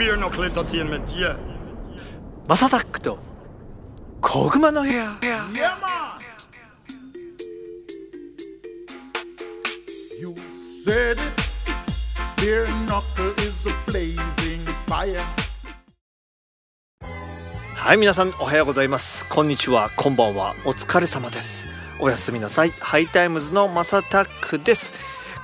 beer knuckle entertainment, yeah. マサタックと小熊の部屋。 Yeah, man. You said it. Beer knuckle is a blazing fire. はい皆さん。おはようございます。こんにちは。こんばんは。お疲れ様です。おやすみなさい。ハイタイムズのマサタックです。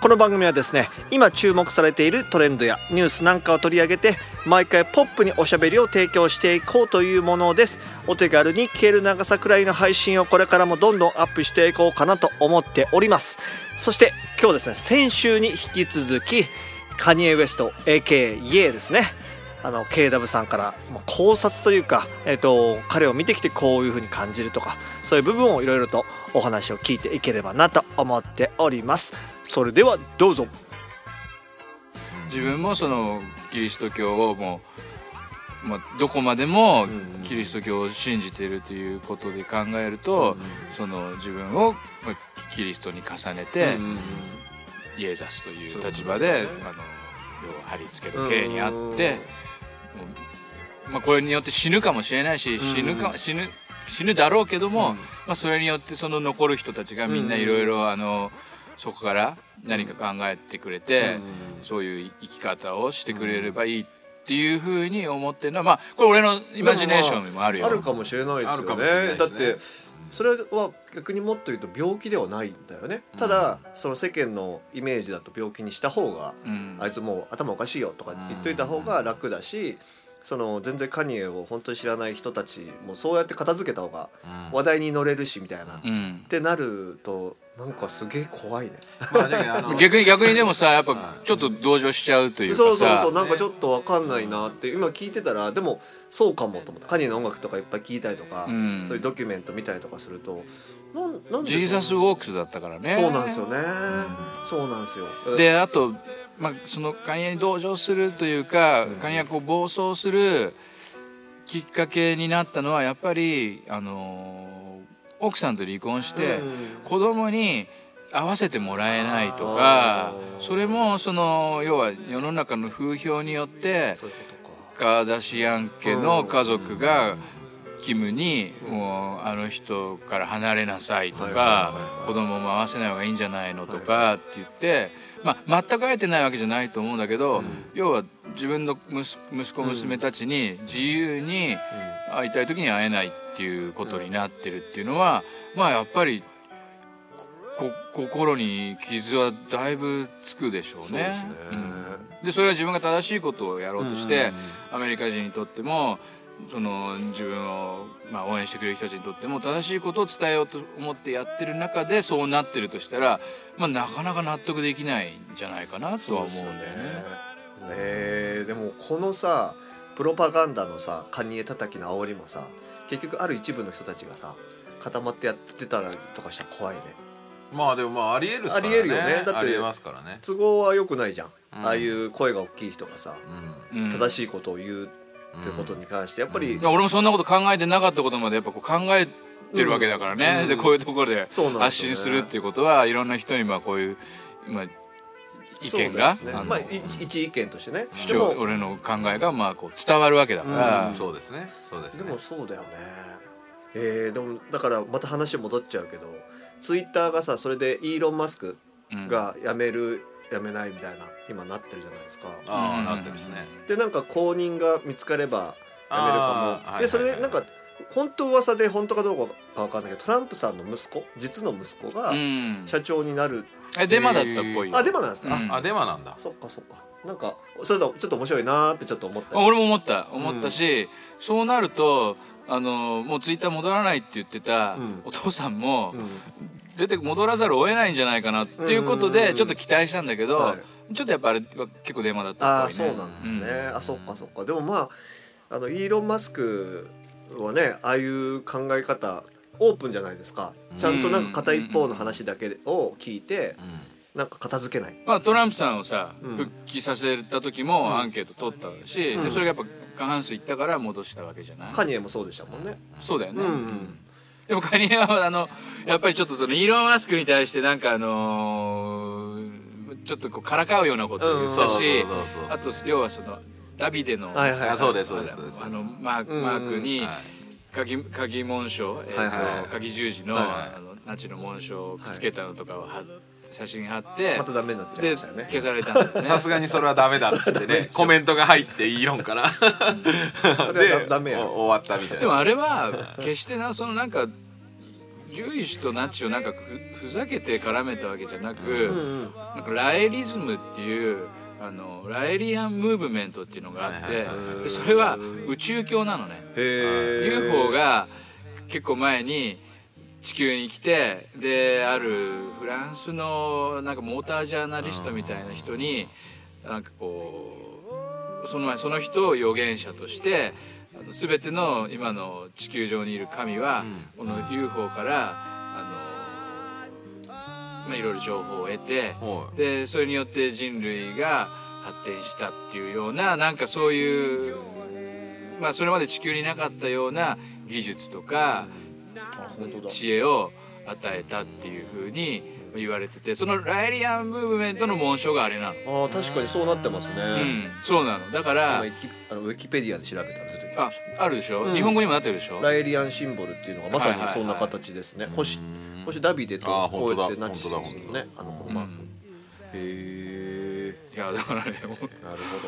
この番組はですね今注目されているトレンドやニュースなんかを取り上げて毎回ポップにおしゃべりを提供していこうというものです。お手軽に消える長さくらいの配信をこれからもどんどんアップしていこうかなと思っております。そして今日ですね先週に引き続きカニエ・ウエスト AK イエですね。あの KW さんから考察というか、えー、と彼を見てきてこういう風に感じるとかそういう部分をいろいろとお話を聞いていければなと思っております。それではどうぞ。自分もそのキリスト教をもう、まあ、どこまでもキリスト教を信じているということで考えると、その自分をまあキリストに重ねて、イエザスという立場で、あの要は貼り付けと刑にあって、まあ、これによって死ぬかもしれないし死ぬか、死ぬ死ぬだろうけども、まあ、それによってその残る人たちがみんないろいろあのそこから何か考えてくれて、そういう生き方をしてくれればいいっていうふうに思ってるのはまあこれ俺のイマジネーションにもあるよ。あるかもしれないですあるかよもしれないですね。ねだってそれは逆にもっと言うと病気ではないんだよね。ただ、その世間のイメージだと病気にした方が、うん。あいつもう頭おかしいよとか言っといた方が楽だし、その全然カニエを本当に知らない人たちもそうやって片付けた方が話題に乗れるしみたいな、っうん。てなるとなんかすげえ怖いね。まあだけどあの 逆に逆にでもさやっぱちょっと同情しちゃうというかさ。そうそうそうなんかちょっとわかんないなって今聞いてたらでもそうかもと思ってカニエの音楽とかいっぱい聞いたりとか、うん。そういうドキュメント見たりとかするとなんなんでジーザス・ウォークスだったからね。そうなんですよね、そうなんですよ。であと、まあ、そのカニエに同情するというか、カニエがこう暴走するきっかけになったのはやっぱりあのー奥さんと離婚して、子供に合わせてもらえないとかそれもその要は世の中の風評によってカーダシアン家の家族がキムにもうあの人から離れなさいとか子供も会わせない方がいいんじゃないのとかって言ってまあ全く会えてないわけじゃないと思うんだけど要は自分の息息子娘たちに自由に会いたい時に会えないっていうことになってるっていうのはまあやっぱりこ心に傷はだいぶつくでしょうね。でそれは自分が正しいことをやろうとして、アメリカ人にとってもその自分を、まあ、応援してくれる人たちにとっても正しいことを伝えようと思ってやってる中でそうなってるとしたら、まあ、なかなか納得できないんじゃないかなとは思うんだよね。えーでもこのさプロパガンダのさカニエ叩きの煽りもさ結局ある一部の人たちがさ固まってやってたらとかしたら怖いね。まあでもまあありえるっすからね。ありえるよね。だってありえますからね。都合は良くないじゃん、うん。ああいう声が大きい人がさ、うん。正しいことを言うってことに関してやっぱり、いや俺もそんなこと考えてなかったことまでやっぱこう考えてるわけだからね、うん。でこういうところで発信するっていうことはいろんな人にまあこういう、まあ、意見が、ね。まあ、い一意見としてね。主張俺の考えがまあこう伝わるわけだから、うん。そうですね。そうですね。でもそうだよね。えー、でもだからまた話戻っちゃうけどツイッターがさそれでイーロン・マスクが辞める、辞めないみたいな今なってるじゃないですか。ああなってるですね。でなんか後任が見つかれば辞めるかも、でそれでなんか本当噂で本当かどうかか分かんないけどトランプさんの息子実の息子がうん。社長になる、えデマだったっぽいよ。あデマなんですか、うん。ああデマなんだ。そっかそっか。なんかそれとちょっと面白いなーってちょっと思ったあ俺も思った。思ったし、そうなるとあのもうツイッター戻らないって言ってたうん。お父さんもうん出て戻らざるを得ないんじゃないかなっていうことでちょっと期待したんだけど、はい。ちょっとやっぱあれは結構デマだったああっね。そうなんですね、うんあそっかそっか。でもまああのイーロン・マスクはねああいう考え方オープンじゃないですか。ちゃんとなんか片一方の話だけを聞いてなんか片付けない。まあ、トランプさんをさ、うん。復帰させた時もアンケート取ったし、うん。でそれがやっぱ過半数いったから戻したわけじゃない、カニエもそうでしたもんね。そうだよね、うん。うんでもカニエはあのやっぱりちょっとそのイーロン・マスクに対してなんかあのーちょっとこうからかうようなことを言ったしあと要はそのダビデの、あそうですそうですそうです。あのマークにはい。鍵鍵紋章、えー鍵十字の,、はいあのナチの紋章をくっつけたのとかをは写真貼ってまたダメになっちゃいでましたよね。消されたんだよね。さすがにそれはダメだっつってねコメントが入ってイーロンから。それはダダメや。お終わったみたいな。でもあれは決してなそのなんか獣医師とナチをなんかふふざけて絡めたわけじゃなく、なんかラエリズムっていうあのラエリアンムーブメントっていうのがあって、はいはいはい。でそれは宇宙教なのね。UFO が結構前に地球に来てであるフランスのなんかモータージャーナリストみたいな人になんかこうその前その人を預言者としてあの全ての今の地球上にいる神は、この UFO からあの、まあ、いろいろ情報を得てはでそれによって人類が発展したっていうようななんかそういうまあそれまで地球になかったような技術とか知恵を与えたっていうふうに言われててそのライリアンムーブメントの紋章があれなの。あー確かにそうなってますね、うん、そうなの。だから今ウィキあのウィキペディアで調べたら出てきあましあるでしょ、うん。日本語にもなってるでしょ？たラエリアンシンボルっていうのがまさにはいはいはい。そんな形ですね、星星ダビデとこうやって本当だナチスの本当ねあのこのマーク、へいやだからねえなるほ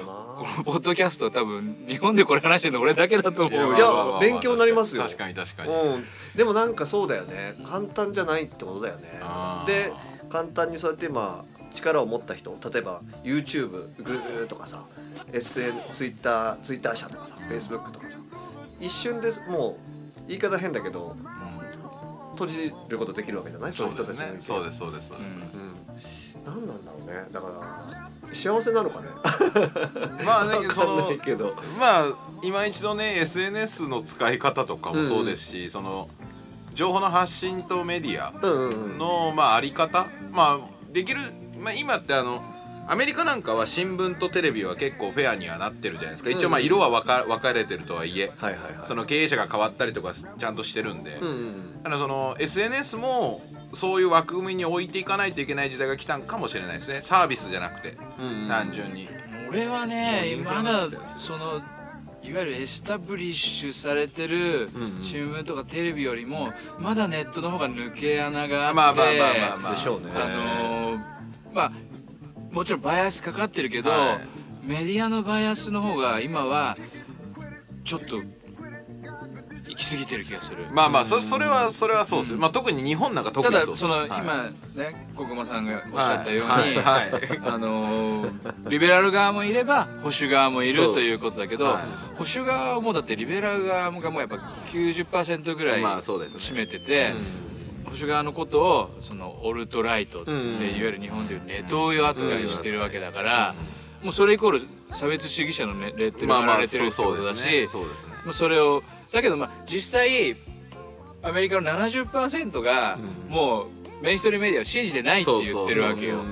どな。このポッドキャストは多分日本でこれ話してるの俺だけだと思うよ。いや勉強になりますよ。確かに確かに。うん、でもなんかそうだよね。簡単じゃないってことだよね。で簡単にそうやってまあ力を持った人例えば YouTubeGoogle とかさ SN Twitter, Twitter 社とかさ Facebook とかさ一瞬でもう言い方変だけど閉じることできるわけじゃない？そういう人たちそうですそうですそうです、うん、何なんだろうね。だから幸せなのかね？まあだけど けど。まあ今一度ね SNS の使い方とかもそうですし、その情報の発信とメディアうんうんうん。の、まあ、あり方。まあできる、まあ、今ってあのアメリカなんかは新聞とテレビは結構フェアにはなってるじゃないですか。一応まあうん色は分か分かれてるとはいえ、その経営者が変わったりとかちゃんとしてるんで、うんうんだからその SNS もそういう枠組みに置いていかないといけない時代が来たんかもしれないですね。サービスじゃなくて、うんうん。単純に。俺はねまだそのいわゆるエスタブリッシュされてるうん新聞とかテレビよりもまだネットの方が抜け穴があってまあまあまあまあまあ。でしょうね。あのーまあもちろんバイアスかかってるけど、はい。メディアのバイアスの方が今はちょっと行き過ぎてる気がする。まあまあそそれはそれはそうですよ、まあ、特に日本なんか特たにそうその、はい。今ね国間さんがおっしゃったように、はい。はい。はい。あのーリベラル側もいれば保守側もいるそう。ということだけど、はい。保守側もだってリベラル側がもうやっぱ90%ぐらいまあそうですね。占めてて、保守側のことをそのオルトライトって、うんいわゆる日本でいうネトウヨ扱いしてるわけだから、もうそれイコール差別主義者のねレッテルがまあまあ貼られてるってそうことだし、そうですね。そうですねまあそれをだけどまあ実際アメリカの70%がもうメインストリームメディアを信じてないって言ってるわけよ。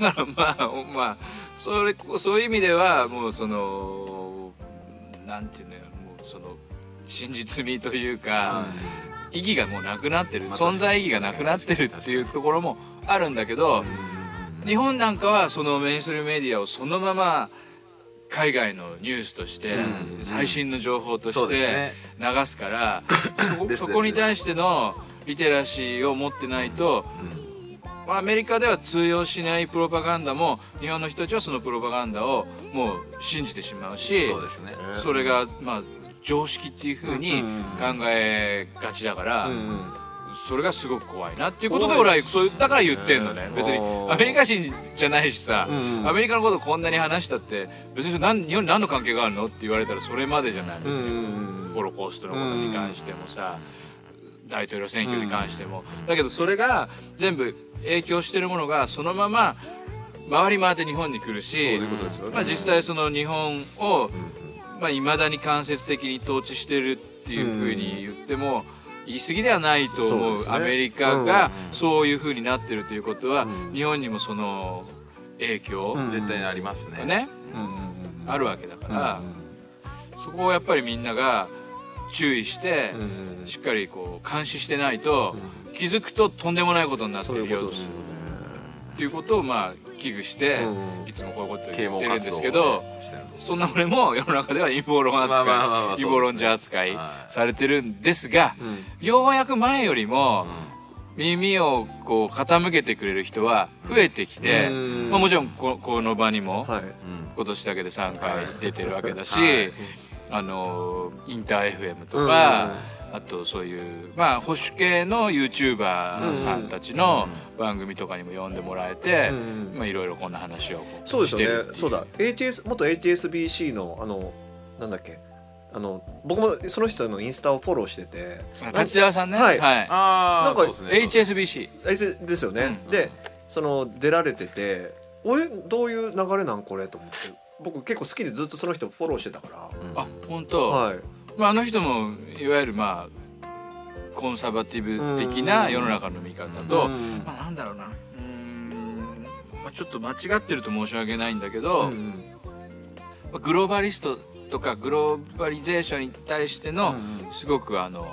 だからまあまあそれそういう意味ではもうそのなんていうのよ。もうその真実味というか、意義がもうなくなってる、まあ存在意義がなくなってるっていうところもあるんだけど、日本なんかはそのメインストリームメディアをそのまま海外のニュースとして最新の情報として流すからそこに対してのリテラシーを持ってないと、まあアメリカでは通用しないプロパガンダも日本の人たちはそのプロパガンダをもう信じてしまうしそれがまあ常識っていうふうに考えがちだから。それがすごく怖いなっていうことで俺はそういうだから言ってんのね。別にアメリカ人じゃないしさ、アメリカのことこんなに話したって別に何日本に何の関係があるのって言われたらそれまでじゃない別にホロコーストのことに関してもさ大統領選挙に関しても。だけどそれが全部影響してるものがそのまま回り回って日本に来るしまあ実際その日本をまあ未だに間接的に統治してるっていうふうに言っても言い過ぎではないと思うね。アメリカがそういうふうになってるということは日本にもその影響絶対にありますね。がねあるわけだからそこをやっぱりみんなが注意してしっかりこう監視してないと気づくととんでもないことになってるよとですよね。っていうことをまあ危惧して、うん。いつもこういうこと言ってるんですけど、そんな俺も世の中では陰謀論扱い、陰謀論者扱いはい。されてるんですが、うん。ようやく前よりも耳をこう傾けてくれる人は増えてきて、うん。まあ、もちろんここの場にもはい。今年だけで3回出てるわけだし、はい。あのインター FM とか、あとそういうまあ保守系の YouTuber さんたちの番組とかにも呼んでもらえて、うんまあいろいろこんな話をそうですね。そうだ。HS 元 HSBC のあのなんだっけ。あの僕もその人のインスタをフォローしてて。あ立川さんね？はい。ああなんかね。HSBC ですよね、うんでその出られてて俺どういう流れなんこれと思って。僕結構好きでずっとその人フォローしてたから、あ本当、はいまあ、あの人もいわゆるまあコンサバティブ的な世の中の見方と、うん。まあ、なんだろうな。うーん、まあ、ちょっと間違ってると申し訳ないんだけど、うんまあグローバリストとかグローバリゼーションに対してのうんすごくあの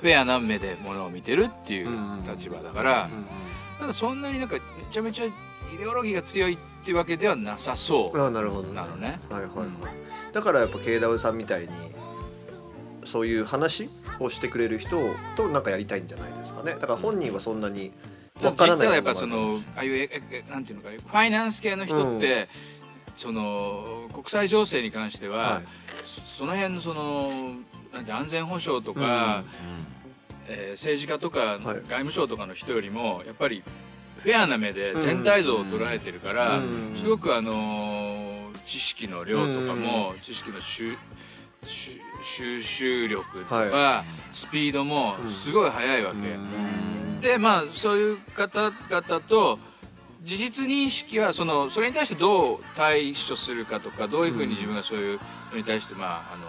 フェアな目でものを見てるっていう立場だからただそんなになんかめちゃめちゃイデオロギーが強いっていうわけではなさそうあなるほどなのね。はいはいはい、だからやっぱ KW さんみたいにそういう話をしてくれる人となんかやりたいんじゃないですかね。だから本人はそんなにわからないやっぱそのああいうええなんていうのかねファイナンス系の人って、その国際情勢に関しては、はい。そその辺のそのなんて安全保障とか、えー政治家とかはい。外務省とかの人よりもやっぱりフェアな目で全体像を捉えてるから、うんすごくあのー知識の量とかも、知識の収収収集力とか、はスピードもすごい速いわけ。でまあそういう方々と事実認識はそのそれに対してどう対処するかとかどういうふうに自分がそういうのに対してまああの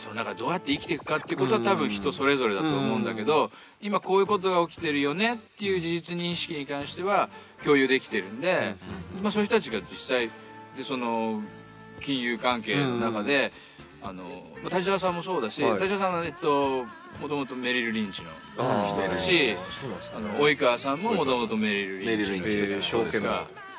その中でどうやって生きていくかっていうことは多分人それぞれだと思うんだけど今こういうことが起きてるよねっていう事実認識に関しては共有できてるんで、まあ、そういう人たちが実際でその金融関係の中で、あのまあ、田島さんもそうだし、はい。田島さんはえっともともとメリル・リンチの人いるしそうなんですね。あの及川さんももともとメリル・リンチの人メリルリ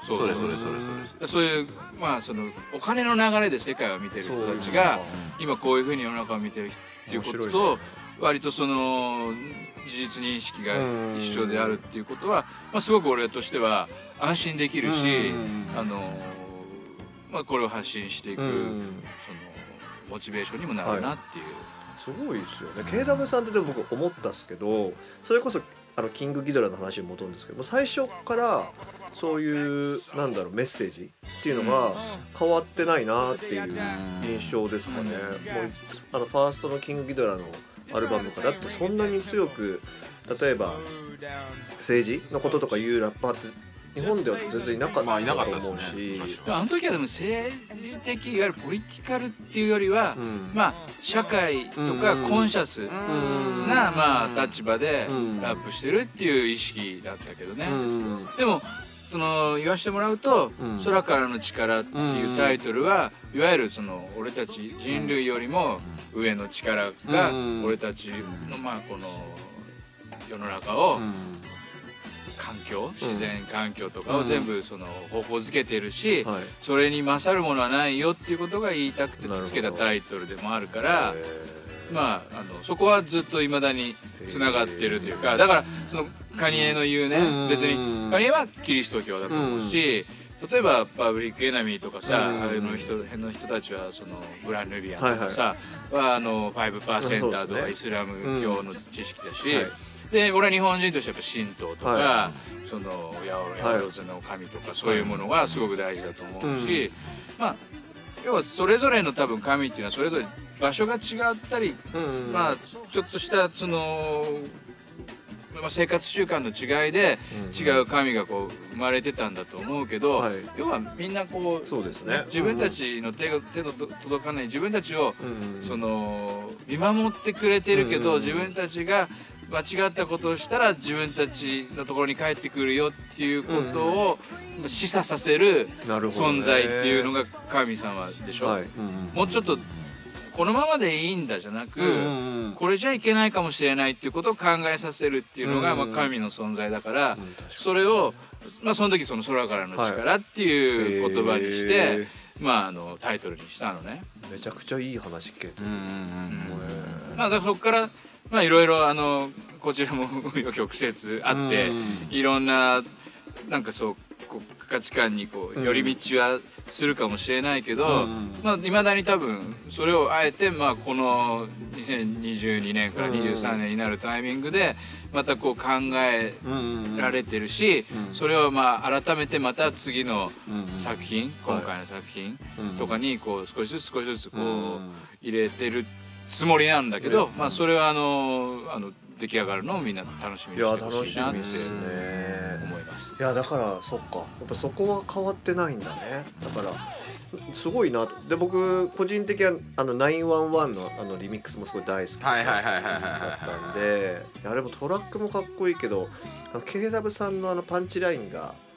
ンチです。そうそれそれそれそれです。そういうまあそのお金の流れで世界を見てる人たちが今こういうふうに世の中を見てるっていうこととね。割とその事実認識が一緒であるっていうことはまあすごく俺としては安心できるしあのまあこれを発信していくそのモチベーションにもなるなっていう。すごいですよね。KW さんってでも僕思ったんですけどそれこそあのキングギドラの話に戻るんですけども最初からそういうなんだろうメッセージっていうのが変わってないなっていう印象ですかね。もうあのファーストのキングギドラのアルバムからだってそんなに強く例えば政治のこととかいうラッパーって日本では全然いなかったまあいなかと思うし、でもあの時はでも政治的いわゆるポリティカルっていうよりは、ん。かまあ社会とかコンシャスな、まあ、立場でうん。ラップしてるっていう意識だったけどね、うん。でもその言わせてもらうと「ん。空からの力」っていうタイトルは、いわゆるその俺たち人類よりも上の力がうん。俺たちのまあこの世の中を環境自然環境とかを全部その方向づけてるし、はい。それに勝るものはないよっていうことが言いたくてつけたタイトルでもあるから。えまあ、あのそこはずっといまだにつながってるというかだからそのカニエの言うねうん別にカニエはキリスト教だと思うし例えばパブリックエナミーとかさうんあれの人辺の人たちはそのブラン・ヌビアンとかさはあの5%そうですね。とかイスラム教の知識だしはいで俺は日本人としてやっぱ神道とはかその八百万の神とかそういうものがすごく大事だと思うしまあ要はそれぞれの多分神っていうのはそれぞれ場所が違ったりうんまあちょっとしたその、まあ、生活習慣の違いで違う神がこう生まれてたんだと思うけど、はい。要はみんなこうそうですね。自分たちの手が手の届かない自分たちを、うんその見守ってくれてるけど、うん。自分たちが間違ったことをしたら自分たちのところに帰ってくるよっていうことを示唆させる存在っていうのが神様でしょ。はい。もうちょっとこのままでいいんだじゃなく、うんうんうん。これじゃいけないかもしれないっていうことを考えさせるっていうのが、うんうんまあ、神の存在だから、確かに。それを、まあ、その時その空からの力っていう言葉にして、へーまあ、あのタイトルにしたのね。めちゃくちゃいい話聞けてうんうんうんまあ、だからそこからまあいろいろあのこちらも 紆余曲折あってうん。いろんななんかそうこう価値観にこう寄り道はするかもしれないけど、うん。まあいまだに多分それをあえてまあこの2022年から23年になるタイミングでまたこう考えられてるし、うん。それをまあ改めてまた次の作品、今回の作品うん。とかにこう少しずつ少しずつこう、うん。入れてるつもりなんだけど、ねまあそれはあのあの出来上がるのをみんな楽しみにしてほ楽しいなってしみです。ね思います。いやだからそっか。やっぱそこは変わってないんだね。だからすすごいなで僕個人的にはあの911のあのリミックスもすごい大好きだったんであれもトラックもかっこいいけど KW さんのあのパンチラインが「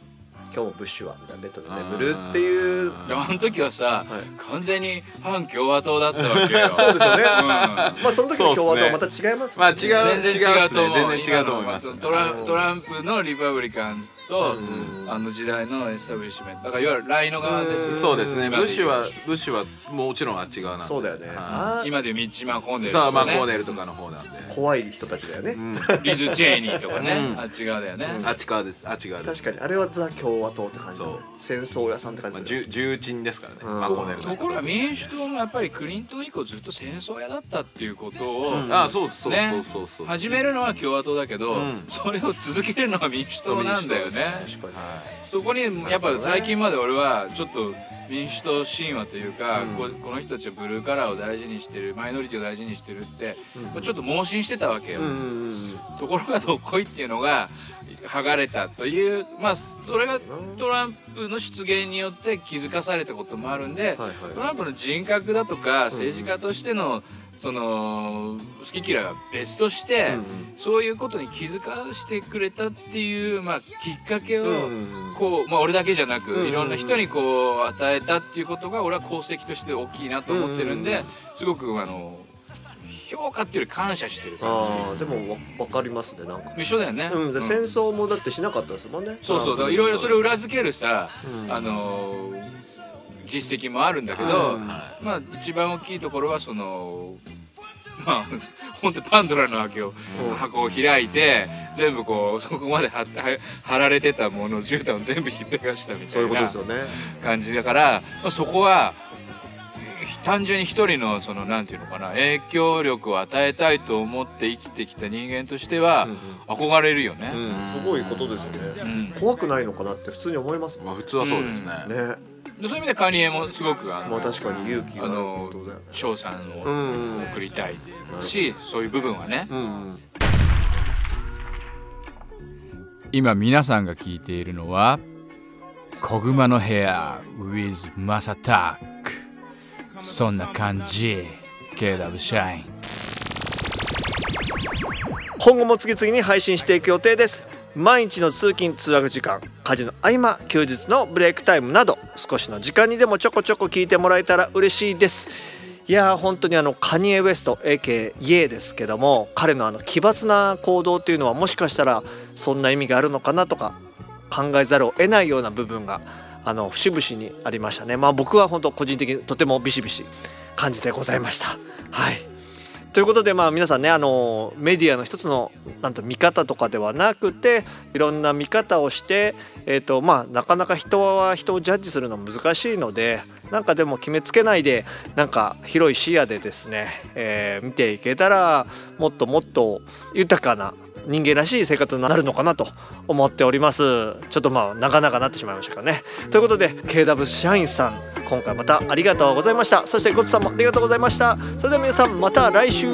今日もブッシュは」みたいなベッドで眠るっていう。あの時はさ、はい。完全に反共和党だったわけよ。そうですよね。うん。まあその時の共和とはまた違いますまあ違う全然違うと思う。全然違うと思います。今のトラントランプの Republican と、うんあの時代の establishment。だからいわゆる RINO 側ですそうですね。今ブッシュはブッシュはもちろんあっち側なんで。そうだよね、今でいうミッチ・マコーネルとかね。コーネルとかの方なんで。怖い人たちだよね、うん。リズ・チェイニーとかね、うん。あっち側だよね、あっち側です。あっち側です。確かにあれはザ共和党って感じ。戦争屋さんって感まあじだね。重重鎮ですからね。うん。まあコーネルところが民主党もやっぱりクリントン以降ずっと戦争屋だったっていうことを、うん。ああそうそうねそうそうそう。始めるのは共和党だけど、うん。それを続けるのは民主党なんだよね確かに。そこにやっぱ最近まで俺はちょっと民主党神話というか、ここの人たちはブルーカラーを大事にしてるマイノリティを大事にしてるって、まあちょっと盲信してたわけよ、うんうんうん。ところがどっこいっていうのが剥がれたというまあそれがトランプの出現によって気づかされたこともあるんで、はいはい。トランプの人格だとか政治家としてのその好き嫌いは別として、うんうん。そういうことに気づかしてくれたっていう、まあ、きっかけを、うんうんうん。こう、まあ、俺だけじゃなく、うんうんうん。いろんな人にこう与えたっていうことが俺は功績として大きいなと思ってるんで、うんうんすごくあの評価っていうより感謝してる感ああでもわ分かりますねなんか。じ一緒だよね、うん戦争もだってしなかったですもんね。そうそうだからいろいろそれを裏付けるさ、あの実績もあるんだけど、はい。まあ一番大きいところはそのまあ 本当パンドラの箱をうん。箱を開いて全部こうそこまで貼って貼られてたもの絨毯を全部ひっぺがしたみたそういなことですよね。感じだから、まあ、そこは単純に一人のそのなんていうのかな影響力を与えたいと思って生きてきた人間としては憧れるよね。うん。すごいことですよね。うん。怖くないのかなって普通に思いますもんまあ普通はそうですね。ね。でそういう意味でカニエもすごくあの、まあ確かに勇気があの行動だよね。翔さんをうん送りたいし、そういう部分はね、うんうん。今皆さんが聞いているのは「小熊の部屋 with マサタック」そんな感じ。KW シャイン今後も次々に配信していく予定です毎日の通勤通学時間家事の合間休日のブレイクタイムなど少しの時間にでもちょこちょこ聞いてもらえたら嬉しいです。いやー本当にあのカニエ・ウエスト AK イエーですけども彼のあの奇抜な行動っていうのはもしかしたらそんな意味があるのかなとか考えざるを得ないような部分があの節々にありましたね。まあ僕は本当個人的にとてもビシビシ感じてございました。はい。ということでまあ皆さんねあのメディアの一つのなんと見方とかではなくていろんな見方をして、えーとまあ、なかなか人は人をジャッジするのは難しいのでなんかでも決めつけないでなんか広い視野でですね、えー見ていけたらもっともっと豊かな人間らしい生活になるのかなと思っております。ちょっとまあなかなかなってしまいましたからね。ということで KW 社員さん今回またありがとうございました。そしてゴッツさんもありがとうございました。それでは皆さんまた来週。